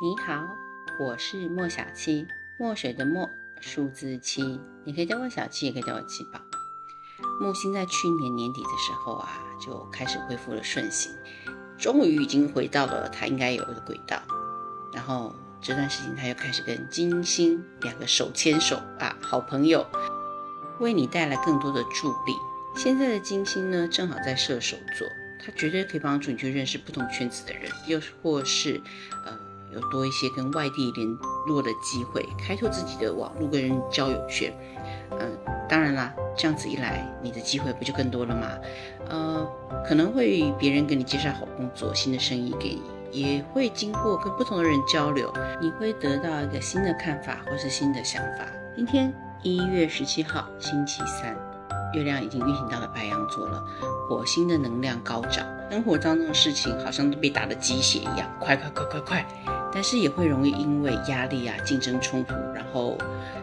你好，我是莫小七，墨水的墨，数字七，你可以叫我小七，也可以叫我七宝。木星在去年年底的时候啊，就开始恢复了顺行，终于已经回到了它应该有的轨道。然后这段时间，他又开始跟金星两个手牵手啊，好朋友，为你带来更多的助力。现在的金星呢，正好在射手座，它绝对可以帮助你去认识不同圈子的人，又或是呃有多一些跟外地联络的机会，开拓自己的网络跟人交友圈。嗯，当然啦，这样子一来，你的机会不就更多了吗？呃，可能会别人给你介绍好工作、新的生意给你，也会经过跟不同的人交流，你会得到一个新的看法或是新的想法。今天一月十七号，星期三。月亮已经运行到了白羊座了，火星的能量高涨，生活当中的事情好像都被打了鸡血一样，快快快快快！但是也会容易因为压力啊、竞争冲突，然后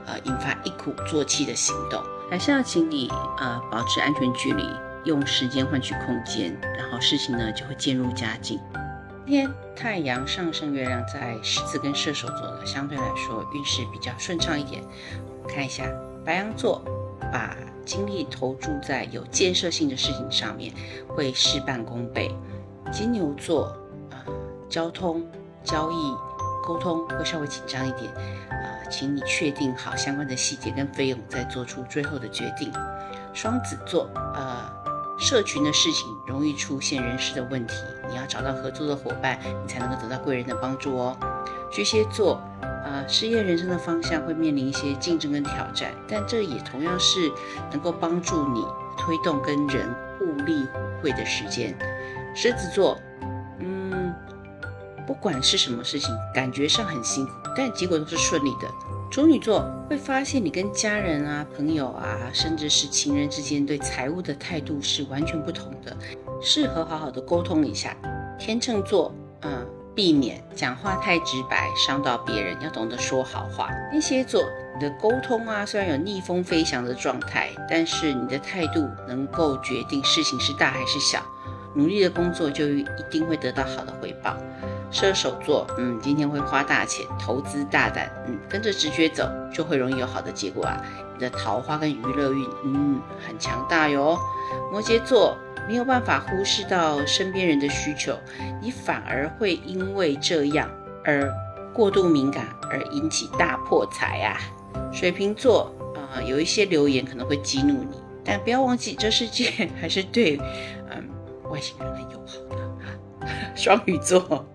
呃引发一鼓作气的行动，还是要请你呃保持安全距离，用时间换取空间，然后事情呢就会渐入佳境。今天太阳上升月亮在狮子跟射手座呢，相对来说运势比较顺畅一点。看一下白羊座。把精力投注在有建设性的事情上面，会事半功倍。金牛座，呃，交通、交易、沟通会稍微紧张一点，呃，请你确定好相关的细节跟费用，再做出最后的决定。双子座，呃，社群的事情容易出现人事的问题，你要找到合作的伙伴，你才能够得到贵人的帮助哦。巨蟹座。呃，事业人生的方向会面临一些竞争跟挑战，但这也同样是能够帮助你推动跟人互利互惠的时间。狮子座，不管是什么事情，感觉上很辛苦，但结果都是顺利的。处女座会发现你跟家人啊、朋友啊，甚至是情人之间对财务的态度是完全不同的，适合好好的沟通一下。天秤座，嗯。避免讲话太直白，伤到别人，要懂得说好话。天蝎座，你的沟通啊，虽然有逆风飞翔的状态，但是你的态度能够决定事情是大还是小。努力的工作就一定会得到好的回报。射手座，嗯，今天会花大钱，投资大胆，嗯，跟着直觉走，就会容易有好的结果啊。你的桃花跟娱乐运，嗯，很强大哟。摩羯座。没有办法忽视到身边人的需求，你反而会因为这样而过度敏感，而引起大破财啊！水瓶座啊，有一些留言可能会激怒你，但不要忘记，这世界还是对嗯外星人很友好的。双鱼座，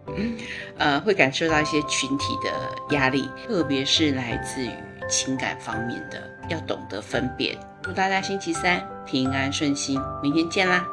呃，会感受到一些群体的压力，特别是来自于情感方面的，要懂得分辨。祝大家星期三平安顺心，明天见啦！